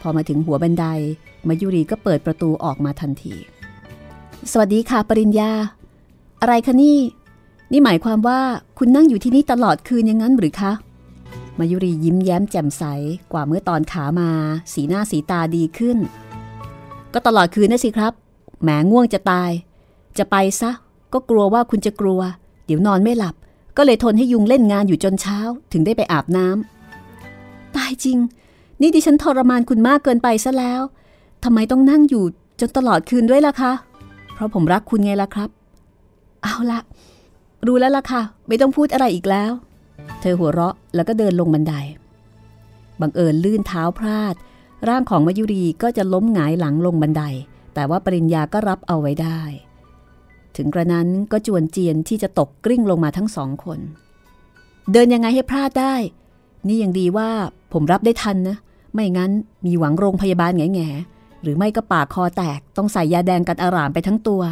พอมาถึงหัวบันไดมายุรีก็เปิดประตูออกมาทันที สวัสดีค่ะปริญญา อะไรคะนี่ นี่หมายความว่าคุณนั่งอยู่ที่นี่ตลอดคืนอย่างนั้นหรือคะมายุรียิ้มแย้มแจ่มใสกว่าเมื่อตอนขามา สีหน้าสีตาดีขึ้น ก็ตลอดคืนนะสิครับ แหมง่วงจะตาย จะไปซะ ก็กลัวว่าคุณจะกลัว เดี๋ยวนอนไม่หลับ ก็เลยทนให้ยุงเล่นงานอยู่จนเช้า ถึงได้ไปอาบน้ำตายจริง นี่ดิฉันทรมานคุณมากเกินไปซะแล้วทำไมต้องนั่งอยู่จนตลอดคืนด้วยล่ะคะ เพราะผมรักคุณไงล่ะครับ เอาละรู้แล้วล่ะค่ะ ไม่ต้องพูดอะไรอีกแล้ว เธอหัวเราะแล้วก็เดินลงบันได บังเอิญลื่นเท้าพลาด ร่างของมายุรีก็จะล้มหงายหลังลงบันได แต่ว่าปริญญาก็รับเอาไว้ได้ ถึงกระนั้นก็จวนเจียนที่จะตกกลิ้งลงมาทั้งสองคน เดินยังไงให้พลาดได้ นี่ยังดีว่าผมรับได้ทันนะ ไม่งั้นมีหวังโรงพยาบาลแง่แง่หรือไม่ก็ปากคอแตกต้องใส่ยาแดงกันอารามไปทั้งตัว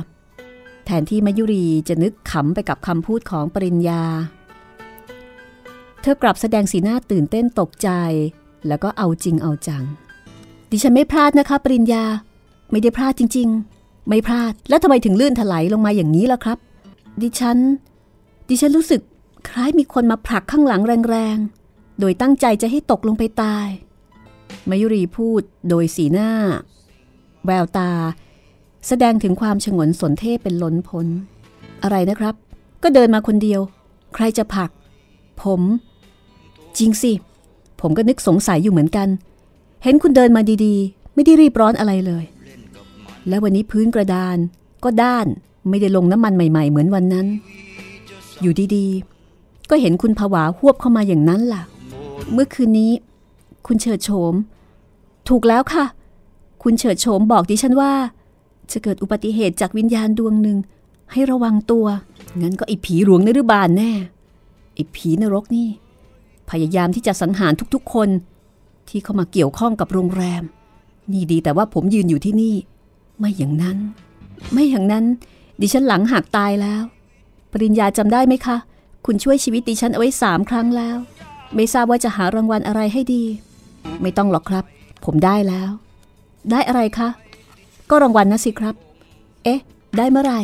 แทนที่มายุรีจะนึกขำไปกับคำพูดของปริญญา เธอกลับแสดงสีหน้าตื่นเต้นตกใจ แล้วก็เอาจริงเอาจัง ดิฉันไม่พลาดนะคะ ปริญญา ไม่ได้พลาดจริง ๆ ไม่พลาด แล้วทำไมถึงลื่นถลายลงมาอย่างนี้ล่ะครับ ดิฉัน ดิฉันรู้สึกคล้ายมีคนมาผลักข้างหลังแรงๆ โดยตั้งใจจะให้ตกลงไปตาย มายุรีพูดโดยสีหน้า แววตา แสดงถึงความฉงนสนเทพเป็นล้นพ้น อะไรนะครับ ก็เดินมาคนเดียว ใครจะผลัก ผม จริงสิ ผมก็นึกสงสัยอยู่เหมือนกัน เห็นคุณเดินมาดีๆ ไม่ได้รีบร้อนอะไรเลย และวันนี้พื้นกระดานก็ด้านไม่ได้ลงน้ำมันใหม่ ๆ เหมือนวันนั้น อยู่ดีๆ ก็เห็นคุณผวาหวบเข้ามาอย่างนั้นล่ะ เมื่อคืนนี้ คุณเฉิดโฉม ถูกแล้วค่ะ คุณเฉิดโฉมบอกดิฉันว่า จะเกิดอุบัติเหตุจากวิญญาณดวงหนึ่ง ให้ระวังตัว งั้นก็ไอ้ผีหลวงนรุบาลแน่ไอ้ผีนรกนี่ พยายามที่จะสังหารทุกๆ คน ที่เข้ามาเกี่ยวข้องกับโรงแรม นี่ดีแต่ว่าผมยืนอยู่ที่นี่ ไม่อย่างนั้น ไม่อย่างนั้น ดิฉันหลังหักตายแล้ว ปริญญาจำได้ไหมคะ คุณช่วยชีวิตดิฉันเอาไว้สามครั้งแล้ว ไม่ทราบว่าจะหารางวัลอะไรให้ดี ไม่ต้องหรอกครับ ผมได้แล้ว ได้อะไรคะ ก็รางวัลนะสิครับ เอ๊ะ ได้เมื่อไหร่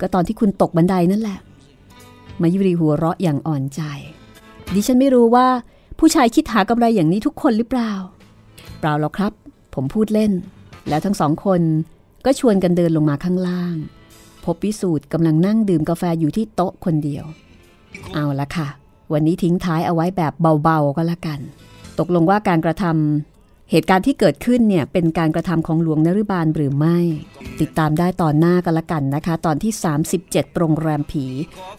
ก็ตอนที่คุณตกบันไดนั่นแหละมายุรีหัวเราะอย่างอ่อนใจ ดิฉันไม่รู้ว่า ผู้ชายคิดหากำไรอย่างนี้ทุกคนหรือเปล่า เปล่าหรอกครับ ผมพูดเล่น แล้วทั้งสองคนก็ชวนกันเดินลงมาข้างล่าง พบวิสูตรกำลังนั่งดื่มกาแฟอยู่ที่โต๊ะคนเดียว เอาละค่ะ วันนี้ทิ้งท้ายเอาไว้แบบเบาๆก็แล้วกัน ตกลงว่าการกระทำ เหตุการณ์ที่เกิดขึ้นเนี่ยเป็นการกระทำของหลวงนรุบาลหรือไม่ ติดตามได้ตอนหน้ากันละกันนะคะ ตอนที่ 37 โรงแรมผี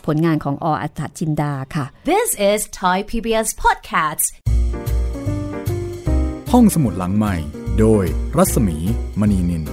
ผลงานของออัตจินดาค่ะ This is Thai PBS Podcasts ห้องสมุดหลังใหม่ โดยรัศมีมณีนิน